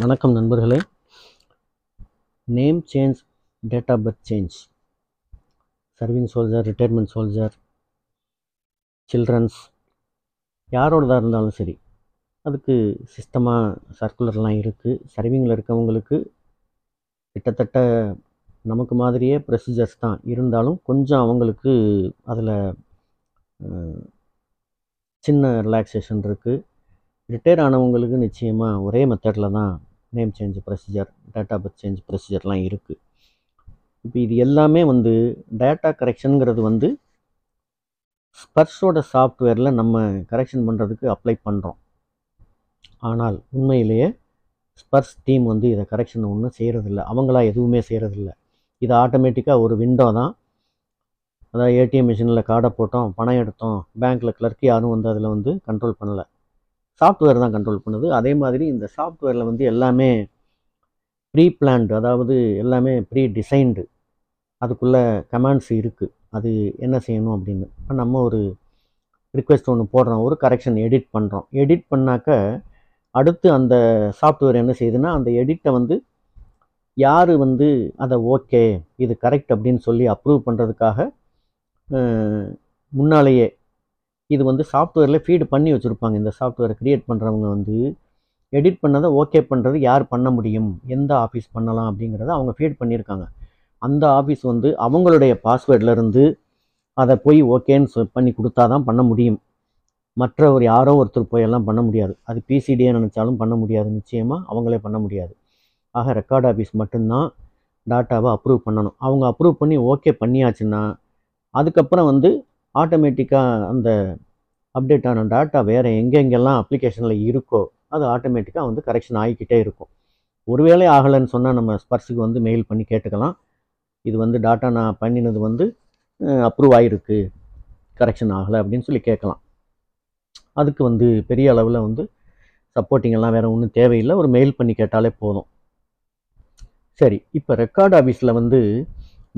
வணக்கம் நண்பர்களே. Name change date of birth change serving soldier retirement soldier children's யாரோடதாக இருந்தாலும் சரி அதுக்கு சிஸ்டமாக சர்க்குலர்லாம் இருக்குது சர்விங்கில் இருக்கவங்களுக்கு கிட்டத்தட்ட நமக்கு மாதிரியே ப்ரொசீஜர்ஸ் தான். இருந்தாலும் கொஞ்சம் அவங்களுக்கு அதில் சின்ன ரிலாக்ஸேஷன் இருக்குது ரிட்டையர் ஆனவங்களுக்கு நிச்சயமாக ஒரே மெத்தடில் தான் name change procedure data birth change ப்ரொசீஜர்லாம் இருக்குது இப்போ இது எல்லாமே வந்து டேட்டா கரெக்ஷனுங்கிறது வந்து ஸ்பர்ஷோட சாஃப்ட்வேரில் நம்ம கரெக்ஷன் பண்ணுறதுக்கு அப்ளை பண்ணுறோம் ஆனால் உண்மையிலேயே ஸ்பர்ஸ் டீம் வந்து இதை கரெக்ஷன் ஒன்றும் செய்கிறதில்ல அவங்களா எதுவுமே செய்கிறதில்ல இது ஆட்டோமேட்டிக்காக ஒரு விண்டோ தான். அதாவது ஏடிஎம் மிஷினில் கார்டை போட்டோம் பணம் எடுத்தோம் பேங்க்கில் கிளர்க்கு யாரும் வந்து அதில் வந்து கண்ட்ரோல் பண்ணலை. சாஃப்ட்வேர் தான் கண்ட்ரோல் பண்ணுது. அதே மாதிரி இந்த சாஃப்ட்வேரில் வந்து எல்லாமே ப்ரீ பிளான்டு அதாவது எல்லாமே ப்ரீ டிசைன்டு அதுக்குள்ளே கமாண்ட்ஸ் இருக்குது அது என்ன செய்யணும் அப்படின்னு? இப்போ நம்ம ஒரு ரிக்வெஸ்ட் ஒன்று போடுறோம். ஒரு கரெக்ஷன் எடிட் பண்ணுறோம் எடிட் பண்ணாக்க அடுத்து அந்த சாஃப்ட்வேர் என்ன செய்யுதுன்னா அந்த எடிட்டை வந்து யார் வந்து அதை ஓகே இது கரெக்ட் அப்படின்னு சொல்லி அப்ரூவ் பண்ணுறதுக்காக முன்னாலேயே இது வந்து சாஃப்ட்வேரில் ஃபீடு பண்ணி வச்சுருப்பாங்க. இந்த சாஃப்ட்வேரை க்ரியேட் பண்ணுறவங்க வந்து எடிட் பண்ணதை ஓகே பண்ணுறது யார் பண்ண முடியும்? எந்த ஆஃபீஸ் பண்ணலாம் அப்படிங்கிறத அவங்க ஃபீட் பண்ணியிருக்காங்க. அந்த ஆஃபீஸ் வந்து அவங்களுடைய பாஸ்வேர்ட்லேருந்து அதை போய் ஓகேன்னு சொ பண்ணி கொடுத்தா தான் பண்ண முடியும். மற்ற ஒரு யாரோ ஒருத்தர் போயெல்லாம் பண்ண முடியாது. அது பிசிடியே நினச்சாலும் பண்ண முடியாது. நிச்சயமாக அவங்களே பண்ண முடியாது. ஆக ரெக்கார்ட் ஆஃபீஸ் மட்டும்தான் டாட்டாவை அப்ரூவ் பண்ணணும். அவங்க அப்ரூவ் பண்ணி ஓகே பண்ணியாச்சுன்னா அதுக்கப்புறம் வந்து ஆட்டோமேட்டிக்காக அந்த அப்டேட் ஆன டாட்டா வேறு எங்கெங்கெல்லாம் அப்ளிகேஷனில் இருக்கோ அது ஆட்டோமேட்டிக்காக வந்து கரெக்ஷன் ஆகிக்கிட்டே இருக்கும். ஒருவேளை ஆகலைன்னு சொன்னால் நம்ம ஸ்பர்ஸுக்கு வந்து மெயில் பண்ணி கேட்டுக்கலாம். இது வந்து டாட்டா நான் பண்ணினது வந்து அப்ரூவ் ஆகிருக்கு கரெக்ஷன் ஆகலை அப்படின்னு சொல்லி கேட்கலாம். அதுக்கு வந்து பெரிய அளவில் வந்து சப்போர்ட்டிங் எல்லாம் வேறு ஒன்றும் தேவையில்லை. ஒரு மெயில் பண்ணி கேட்டாலே போதும். சரி இப்போ ரெக்கார்ட் ஆஃபீஸில் வந்து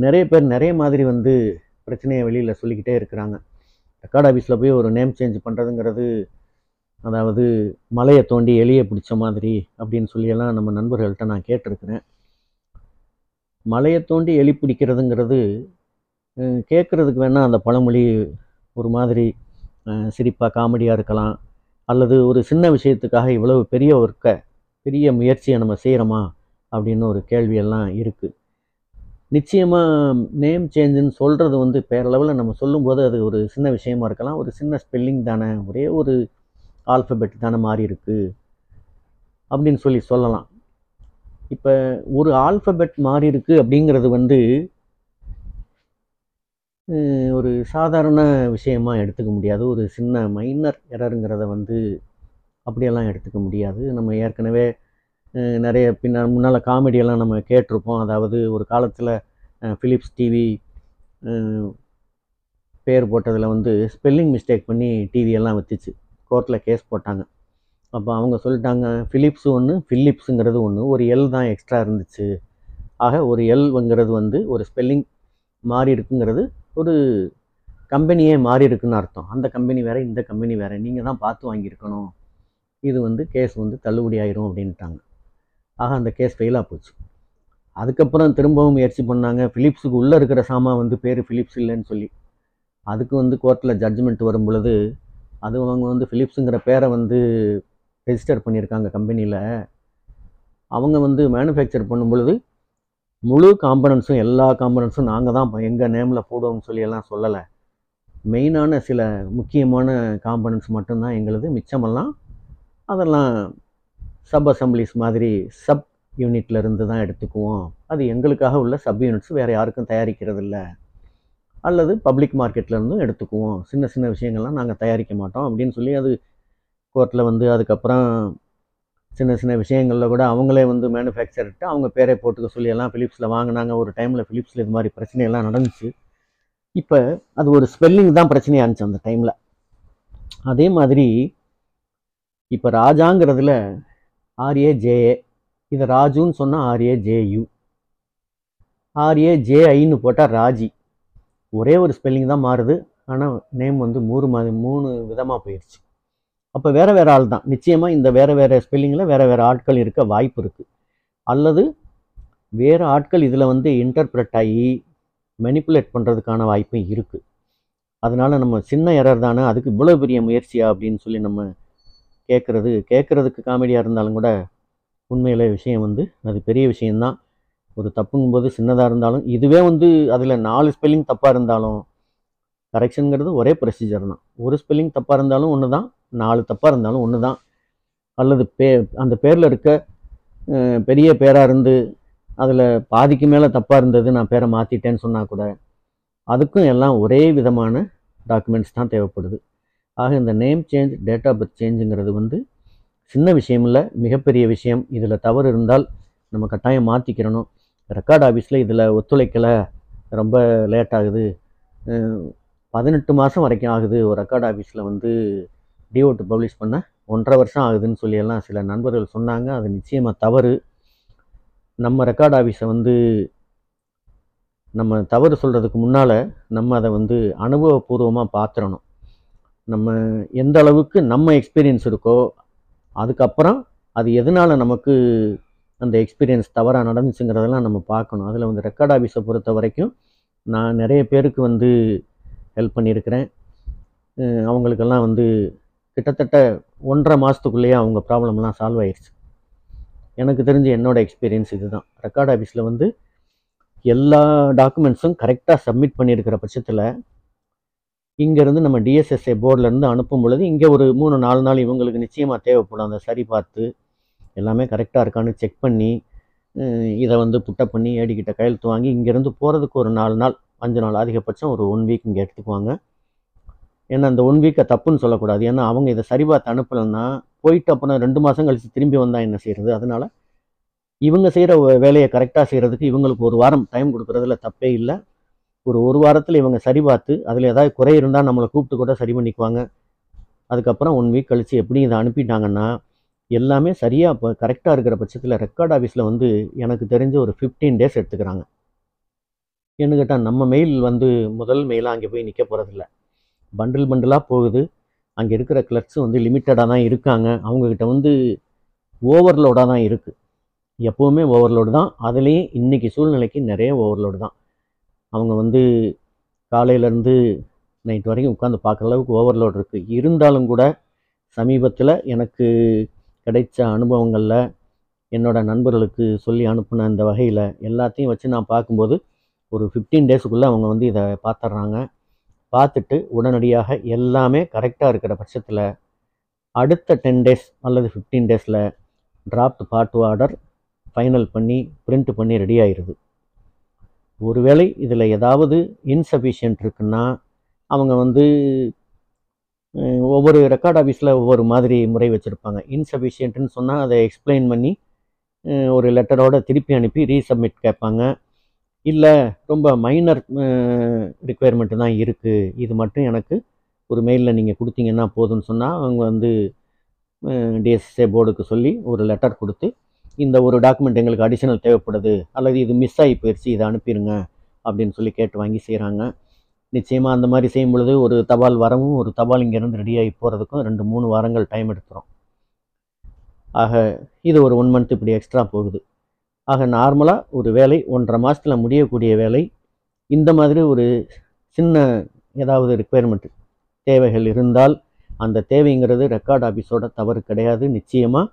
நிறைய பேர் நிறைய மாதிரி வந்து பிரச்சனையை வெளியில் சொல்லிக்கிட்டே இருக்கிறாங்க. ரெக்கார்ட் ஆஃபீஸில் போய் ஒரு நேம் சேஞ்ச் பண்ணுறதுங்கிறது அதாவது மலையை தோண்டி எலியை பிடிச்ச மாதிரி அப்படின்னு சொல்லியெல்லாம் நம்ம நண்பர்கள்ட்ட நான் கேட்டிருக்கிறேன். மலையை தோண்டி எலி பிடிக்கிறதுங்கிறது கேட்குறதுக்கு வேணால் அந்த பழமொழி ஒரு மாதிரி சிரிப்பாக காமெடியாக இருக்கலாம். அல்லது ஒரு சின்ன விஷயத்துக்காக இவ்வளவு பெரிய ஒர்க்கை பெரிய முயற்சியை நம்ம செய்கிறோமா அப்படின்னு ஒரு கேள்வியெல்லாம் இருக்குது நிச்சயமாக நேம் சேஞ்சுன்னு சொல்கிறது வந்து பேரளவில் நம்ம சொல்லும்போது அது ஒரு சின்ன விஷயமா இருக்கலாம். ஒரு சின்ன ஸ்பெல்லிங் தானே ஒரே ஒரு ஆல்ஃபபெட் தானே மாறி இருக்குது அப்படின்னு சொல்லி சொல்லலாம். இப்போ ஒரு ஆல்ஃபபெட் மாறி இருக்குது அப்படிங்கிறது வந்து ஒரு சாதாரண விஷயமாக எடுத்துக்க முடியாது. ஒரு சின்ன மைனர் எரருங்கிறத வந்து அப்படியெல்லாம் எடுத்துக்க முடியாது. நம்ம ஏற்கனவே நிறைய பின்ன முன்னால் காமெடியெல்லாம் நம்ம கேட்டிருப்போம். அதாவது ஒரு காலத்தில் ஃபிலிப்ஸ் டிவி பேர் போட்டதில் வந்து ஸ்பெல்லிங் மிஸ்டேக் பண்ணி டிவியெல்லாம் வச்சுச்சு. கோர்ட்டில் கேஸ் போட்டாங்க. அப்போ அவங்க சொல்லிட்டாங்க ஃபிலிப்ஸு ஒன்று ஃபிலிப்ஸுங்கிறது ஒன்று ஒரு எல் தான் எக்ஸ்ட்ரா இருந்துச்சு. ஆக ஒரு எல்ங்கிறது வந்து ஒரு ஸ்பெல்லிங் மாறி இருக்குங்கிறது ஒரு கம்பெனியே மாறி இருக்குன்னு அர்த்தம். அந்த கம்பெனி வேறு இந்த கம்பெனி வேறு நீங்கள் தான் பார்த்து வாங்கியிருக்கணும். இது வந்து கேஸ் வந்து தள்ளுபடி ஆயிரும் அப்படின்ட்டாங்க. ஆக அந்த கேஸ் ஃபெயிலாக போச்சு. அதுக்கப்புறம் திரும்பவும் முயற்சி பண்ணாங்க. ஃபிலிப்ஸுக்கு உள்ளே இருக்கிற சாமான் வந்து பேர் ஃபிலிப்ஸ் இல்லைன்னு சொல்லி. அதுக்கு வந்து கோர்ட்டில் ஜட்ஜ்மெண்ட் வரும் பொழுது அது அவங்க வந்து ஃபிலிப்ஸுங்கிற பேரை வந்து ரெஜிஸ்டர் பண்ணியிருக்காங்க கம்பெனியில். அவங்க வந்து மேனுஃபேக்சர் பண்ணும் பொழுது முழு காம்பனன்ஸும் எல்லா காம்பனன்ஸும் நாங்கள் தான் எங்கள் நேமில் போடுவோம்னு சொல்லி எல்லாம் சொல்லலை. மெயினான சில முக்கியமான காம்பனன்ஸ் மட்டும்தான் எங்களுது. மிச்சமெல்லாம் அதெல்லாம் சப் அசம்பிளிஸ் மாதிரி சப் யூனிட்ல இருந்து தான் எடுத்துக்குவோம். அது எங்களுக்காக உள்ள சப் யூனிட்ஸ் வேறு யாருக்கும் தயாரிக்கிறது இல்லை. அல்லது பப்ளிக் மார்க்கெட்லேருந்தும் எடுத்துக்குவோம். சின்ன சின்ன விஷயங்கள்லாம் நாங்கள் தயாரிக்க மாட்டோம் அப்படின்னு சொல்லி அது கோர்ட்டில் வந்து அதுக்கப்புறம் சின்ன சின்ன விஷயங்களில் கூட அவங்களே வந்து மேனுஃபேக்சர்ட்டு அவங்க பேரை போட்டுக்க சொல்லி எல்லாம் ஃபிலிப்ஸில் வாங்கினாங்க. ஒரு டைமில் ஃபிலிப்ஸில் இது மாதிரி பிரச்சனையெல்லாம் நடந்துச்சு. இப்போ அது ஒரு ஸ்பெல்லிங் தான் பிரச்சனையாக இருந்துச்சு அந்த டைமில் அதே மாதிரி இப்போ ராஜாங்கிறதுல ஆர்ஏஜேஏ இதை ராஜுன்னு சொன்னால் ஆர்ஏஜேயு ஜேயு ஆர்ஏ ஜேஐன்னு போட்டால் ராஜி. ஒரே ஒரு ஸ்பெல்லிங் தான் மாறுது. ஆனால் நேம் வந்து மூணு மாதிரி மூணு விதமாக போயிடுச்சு அப்போ வேறு வேறு ஆள் தான். நிச்சயமாக இந்த வேறு வேறு ஸ்பெல்லிங்கில் வேறு வேறு ஆட்கள் இருக்க வாய்ப்பு இருக்குது அல்லது வேறு ஆட்கள் இதில் வந்து இன்டர்பிரட் ஆகி மெனிப்புலேட் பண்ணுறதுக்கான வாய்ப்பும் இருக்குது அதனால் நம்ம சின்ன எரர் தானே அதுக்கு இவ்வளோ பெரிய முயற்சியா அப்படின்னு சொல்லி நம்ம கேட்குறது கேட்குறதுக்கு காமெடியாக இருந்தாலும் கூட உண்மையில் விஷயம் வந்து அது பெரிய விஷயந்தான் ஒரு தப்புங்கும்போது சின்னதாக இருந்தாலும் இதுவே வந்து அதில் நாலு ஸ்பெல்லிங் தப்பாக இருந்தாலும் கரெக்ஷனுங்கிறது ஒரே ப்ரொசீஜர் தான். ஒரு ஸ்பெல்லிங் தப்பாக இருந்தாலும் ஒன்று தான் நாலு தப்பாக இருந்தாலும் ஒன்று தான் அல்லது பே அந்த பேரில் இருக்க பெரிய பேராக இருந்து அதில் பாதிக்கு மேலே தப்பாக இருந்தது நான் பேரை மாற்றிட்டேன்னு சொன்னால் கூட அதுக்கும் எல்லாம் ஒரே விதமான டாக்குமெண்ட்ஸ் தான் தேவைப்படுது. ஆக இந்த name change date of birth சேஞ்சுங்கிறது வந்து சின்ன விஷயம் இல்லை மிகப்பெரிய விஷயம். இதில் தவறு இருந்தால் நம்ம கட்டாயம் மாற்றிக்கிறணும் ரெக்கார்ட் ஆஃபீஸில் இதில் ஒத்துழைக்கலை ரொம்ப லேட் ஆகுது. பதினெட்டு மாதம் வரைக்கும் ஆகுது ஒரு ரெக்கார்ட் ஆஃபீஸில் வந்து டிஓட்டு பப்ளிஷ் பண்ண. ஒன்றரை வருஷம் ஆகுதுன்னு சொல்லியெல்லாம் சில நண்பர்கள் சொன்னாங்க. அது நிச்சயமாக தவறு. நம்ம ரெக்கார்ட் ஆஃபீஸை வந்து நம்ம தவறு சொல்கிறதுக்கு முன்னால் நம்ம அதை வந்து அனுபவபூர்வமாக பார்த்துறணும் நம்ம எந்த அளவுக்கு நம்ம எக்ஸ்பீரியன்ஸ் இருக்கோ அதுக்கப்புறம் அது எதனால் நமக்கு அந்த எக்ஸ்பீரியன்ஸ் தவறாக நடந்துச்சுங்கிறதெல்லாம் நம்ம பார்க்கணும். அதில் வந்து ரெக்கார்ட் ஆஃபீஸை பொறுத்த வரைக்கும் நான் நிறைய பேருக்கு வந்து ஹெல்ப் பண்ணியிருக்கிறேன். அவங்களுக்கெல்லாம் வந்து கிட்டத்தட்ட ஒன்றரை மாதத்துக்குள்ளேயே அவங்க ப்ராப்ளம்லாம் சால்வ் ஆயிடுச்சு எனக்கு தெரிஞ்ச என்னோடய எக்ஸ்பீரியன்ஸ் இதுதான். ரெக்கார்ட் ஆஃபீஸில் வந்து எல்லா டாக்குமெண்ட்ஸும் கரெக்டாக சப்மிட் பண்ணியிருக்கிற பட்சத்தில் இங்கேருந்து நம்ம டிஎஸ்எஸ்ஏ போர்டிலேருந்து அனுப்பும் பொழுது இங்கே ஒரு மூணு நாலு நாள் இவங்களுக்கு நிச்சயமாக தேவைப்படும். அந்த சரி பார்த்து எல்லாமே கரெக்டாக இருக்கான்னு செக் பண்ணி இதை வந்து புட்டப் பண்ணி ஏடிக்கிட்ட கையெழுத்து வாங்கி இங்கேருந்து போகிறதுக்கு ஒரு நாலு நாள் அஞ்சு நாள் அதிகபட்சம் ஒரு ஒன் வீக் இங்கே எடுத்துக்குவாங்க. ஏன்னா அந்த ஒன் வீக்கை தப்புன்னு சொல்லக்கூடாது. ஏன்னா அவங்க இதை சரி பார்த்து அனுப்பலைன்னா போயிட்டு அப்புறம் ரெண்டு மாதம் கழித்து திரும்பி வந்தால் என்ன செய்கிறது அதனால் இவங்க செய்கிற வேலையை கரெக்டாக செய்கிறதுக்கு இவங்களுக்கு ஒரு வாரம் டைம் கொடுக்குறதுல தப்பே இல்லை. ஒரு ஒரு வாரத்தில் இவங்க சரி பார்த்து அதில் ஏதாவது குறை இருந்தால் நம்மளை கூப்பிட்டு கூட சரி பண்ணிக்குவாங்க. அதுக்கப்புறம் ஒன் வீக் கழித்து எப்படி இதை அனுப்பிட்டாங்கன்னா எல்லாமே சரியாக இப்போ கரெக்டாக இருக்கிற பட்சத்தில் ரெக்கார்ட் ஆஃபீஸில் வந்து எனக்கு தெரிஞ்ச ஒரு ஃபிஃப்டீன் டேஸ் எடுத்துக்கிறாங்க. என்ன கேட்டால் நம்ம மெயில் வந்து முதல் மெயிலாக அங்கே போய் நிற்க போகிறதில்ல பண்டில் பண்டிலாக போகுது. அங்கே இருக்கிற கிளர்க்ஸ் வந்து லிமிட்டடாக தான் இருக்காங்க. அவங்கக்கிட்ட வந்து ஓவர்லோடாக தான் இருக்குது எப்போவுமே ஓவர்லோடு தான். அதுலேயும் இன்றைக்கி சூழ்நிலைக்கு நிறைய ஓவர்லோடு தான். அவங்க வந்து காலையிலேருந்து நைட் வரைக்கும் உட்காந்து பார்க்குற அளவுக்கு ஓவர்லோட் இருக்குது இருந்தாலும் கூட சமீபத்தில் எனக்கு கிடைச்ச அனுபவங்களில் என்னோடய நண்பர்களுக்கு சொல்லி அனுப்பின இந்த வகையில் எல்லாத்தையும் வச்சு நான் பார்க்கும்போது ஒரு ஃபிஃப்டீன் டேஸுக்குள்ளே அவங்க வந்து இதை பார்த்துட்றாங்க. பார்த்துட்டு உடனடியாக எல்லாமே கரெக்டாக இருக்கிற பட்சத்தில் அடுத்த டென் டேஸ் அல்லது ஃபிஃப்டீன் டேஸில் டிராஃப்ட் பார்ட் ஆர்டர் ஃபைனல் பண்ணி பிரிண்ட் பண்ணி ரெடி ஆயிடுது ஒருவேளை இதில் ஏதாவது இன்சஃபிஷியன்ட் இருக்குன்னா அவங்க வந்து ஒவ்வொரு ரெக்கார்ட் ஆஃபீஸில் ஒவ்வொரு மாதிரி முறை வச்சுருப்பாங்க. இன்சபிஷியன்ட்னு சொன்னால் அதை எக்ஸ்பிளைன் பண்ணி ஒரு லெட்டரோட திருப்பி அனுப்பி ரீசப்மிட் கேட்பாங்க. இல்லை ரொம்ப மைனர் ரிக்குவயர்மெண்ட்டு தான் இருக்குது இது மட்டும் எனக்கு ஒரு மெயிலில் நீங்கள் கொடுத்தீங்கன்னா போதும்னு சொன்னால் அவங்க வந்து டிஎஸ்எஸ்ஏ போர்டுக்கு சொல்லி ஒரு லெட்டர் கொடுத்து இந்த ஒரு டாக்குமெண்ட் எங்களுக்கு அடிஷனல் தேவைப்படுது அல்லது இது மிஸ் ஆகி போயிடுச்சு இதை அனுப்பிடுங்க அப்படின்னு சொல்லி கேட்டு வாங்கி செய்கிறாங்க நிச்சயமாக அந்த மாதிரி செய்யும் பொழுது ஒரு தபால் வரவும் ஒரு தபால் இங்கேருந்து ரெடியாகி போகிறதுக்கும் ரெண்டு மூணு வாரங்கள் டைம் எடுத்துரும். ஆக இது ஒரு ஒன் மந்த் இப்படி எக்ஸ்ட்ரா போகுது. ஆக நார்மலாக ஒரு வேலை ஒன்றரை மாதத்தில் முடியக்கூடிய வேலை இந்த மாதிரி ஒரு சின்ன ஏதாவது ரிக்குவயர்மெண்ட் தேவைகள் இருந்தால் அந்த தேவைங்கிறது ரெக்கார்ட் ஆஃபீஸோட தவறு கிடையாது. நிச்சயமாக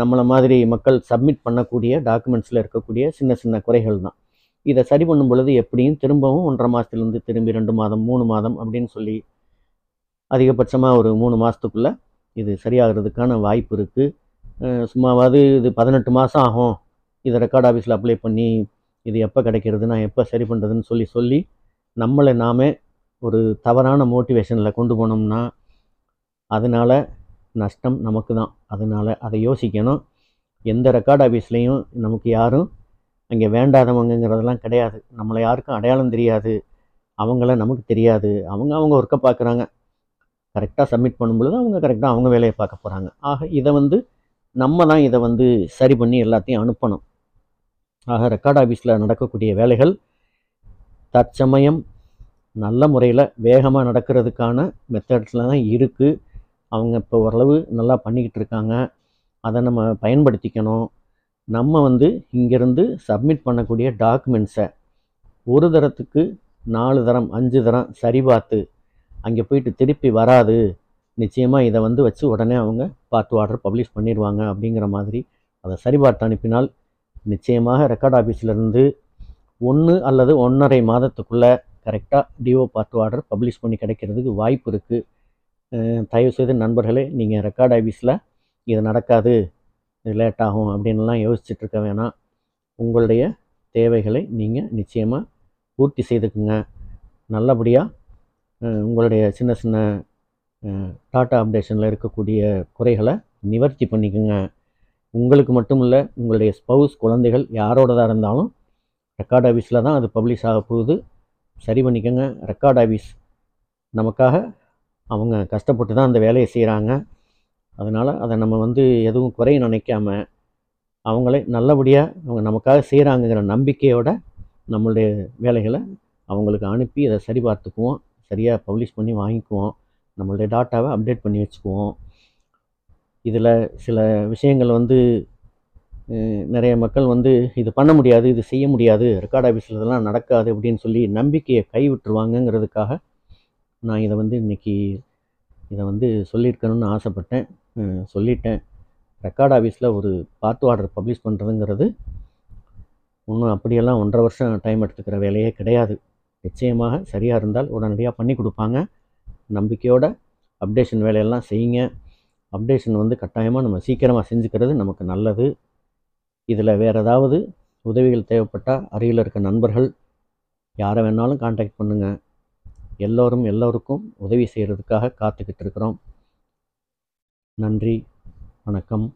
நம்மளை மாதிரி மக்கள் சப்மிட் பண்ணக்கூடிய டாக்குமெண்ட்ஸில் இருக்கக்கூடிய சின்ன சின்ன குறைகள் தான். இதை சரி பண்ணும் பொழுது எப்படியும் திரும்பவும் ஒன்றரை மாதத்துலேருந்து திரும்பி ரெண்டு மாதம் மூணு மாதம் அப்படின்னு சொல்லி அதிகபட்சமாக ஒரு மூணு மாதத்துக்குள்ளே இது சரியாகிறதுக்கான வாய்ப்பு இருக்குது சும்மாவாது இது பதினெட்டு மாதம் ஆகும். இதை ரெக்கார்ட் ஆஃபீஸில் அப்ளை பண்ணி இது எப்போ கிடைக்கிறது நான் எப்போ சரி பண்ணுறதுன்னு சொல்லி சொல்லி நம்மளை நாமே ஒரு தவறான மோட்டிவேஷனில் கொண்டு போனோம்னா அதனால் நஷ்டம் நமக்கு தான் அதனால் அதை யோசிக்கணும். எந்த ரெக்கார்ட் ஆஃபீஸ்லேயும் நமக்கு யாரும் அங்கே வேண்டாதவங்கங்கிறதெல்லாம் கிடையாது. நம்மளை யாருக்கும் அடையாளம் தெரியாது. அவங்கள நமக்கு தெரியாது. அவங்க அவங்க ஒர்க்கை பார்க்குறாங்க. கரெக்டாக சப்மிட் பண்ணும் பொழுது அவங்க கரெக்டாக அவங்க வேலையை பார்க்க போகிறாங்க ஆக இதை வந்து நம்ம தான் இதை வந்து சரி பண்ணி எல்லாத்தையும் அனுப்பணும். ஆக ரெக்கார்ட் ஆஃபீஸில் நடக்கக்கூடிய வேலைகள் தற்சமயம் நல்ல முறையில் வேகமாக நடக்கிறதுக்கான மெத்தட்ஸில் தான் இருக்குது அவங்க இப்போ ஓரளவு நல்லா பண்ணிக்கிட்டு இருக்காங்க. அதை நம்ம பயன்படுத்திக்கணும். நம்ம வந்து இங்கேருந்து சப்மிட் பண்ணக்கூடிய டாக்குமெண்ட்ஸை ஒரு தரத்துக்கு நாலு தரம் அஞ்சு தரம் சரி பார்த்து அங்கே போயிட்டு திருப்பி வராது. நிச்சயமாக இதை வந்து வச்சு உடனே அவங்க பார்த்து ஆர்டர் பப்ளிஷ் பண்ணிடுவாங்க அப்படிங்கிற மாதிரி அதை சரி பார்த்து அனுப்பினால் நிச்சயமாக ரெக்கார்ட் ஆஃபீஸ்லேருந்து ஒன்று அல்லது ஒன்றரை மாதத்துக்குள்ளே கரெக்டாக டிஓ பார்ட் ஆர்டர் பப்ளிஷ் பண்ணி கிடைக்கிறதுக்கு வாய்ப்பு இருக்குது தயவுசெய்து நண்பர்களே நீங்கள் ரெக்கார்ட் ஆஃபீஸில் இது நடக்காது லேட் ஆகும் அப்படின்லாம் யோசிச்சுட்ருக்க வேணாம். உங்களுடைய தேவைகளை நீங்கள் நிச்சயமாக பூர்த்தி செய்துக்குங்க. நல்லபடியாக உங்களுடைய சின்ன சின்ன டாட்டா அப்டேஷனில் இருக்கக்கூடிய குறைகளை நிவர்த்தி பண்ணிக்கோங்க. உங்களுக்கு மட்டும் இல்லை உங்களுடைய ஸ்பௌஸ் குழந்தைகள் யாரோடதாக இருந்தாலும் ரெக்கார்ட் ஆஃபீஸில் தான் அது பப்ளிஷ் ஆக போகுது சரி பண்ணிக்கோங்க. ரெக்கார்ட் ஆஃபீஸ் நமக்காக அவங்க கஷ்டப்பட்டு தான் அந்த வேலையை செய்கிறாங்க அதனால் அதை நம்ம வந்து எதுவும் குறை நினைக்காம அவங்களே நல்லபடியாக அவங்க நமக்காக செய்கிறாங்கங்கிற நம்பிக்கையோட நம்மளுடைய வேலைகளை அவங்களுக்கு அனுப்பி அதை சரி பார்த்துக்குவோம். சரியாக பப்ளிஷ் பண்ணி வாங்கிக்குவோம். நம்மளுடைய டாட்டாவை அப்டேட் பண்ணி வச்சுக்குவோம். இதில் சில விஷயங்கள் வந்து நிறைய மக்கள் வந்து இது பண்ண முடியாது இது செய்ய முடியாது ரெக்கார்ட் ஆஃபீஸில் இதெல்லாம் நடக்காது அப்படின்னு சொல்லி நம்பிக்கையை கைவிட்டுருவாங்கங்கிறதுக்காக நான் இதை வந்து இன்னைக்கு இதை வந்து சொல்லியிருக்கணும்னு ஆசைப்பட்டேன். சொல்லிட்டேன். ரெக்கார்ட் ஆஃபீஸில் ஒரு பார்ட் ஆர்டர் பப்ளிஷ் பண்ணுறதுங்கிறது ஒன்றும் அப்படியெல்லாம் ஒன்றரை வருஷம் டைம் எடுத்துக்கிற வேலையே கிடையாது. நிச்சயமாக சரியாக இருந்தால் உடனடியாக பண்ணி கொடுப்பாங்க. நம்பிக்கையோட அப்டேஷன் வேலையெல்லாம் செய்யுங்க. அப்டேஷன் வந்து கட்டாயமாக நம்ம சீக்கிரமாக செஞ்சுக்கிறது நமக்கு நல்லது. இதில் வேறு ஏதாவது உதவிகள் தேவைப்பட்டால் அருகில் இருக்க நண்பர்கள் யாரை வேணாலும் காண்டாக்ட் பண்ணுங்கள் எல்லோரும் எல்லோருக்கும் உதவி செய்கிறதுக்காக காத்துக்கிட்டு இருக்கிறோம். நன்றி வணக்கம்.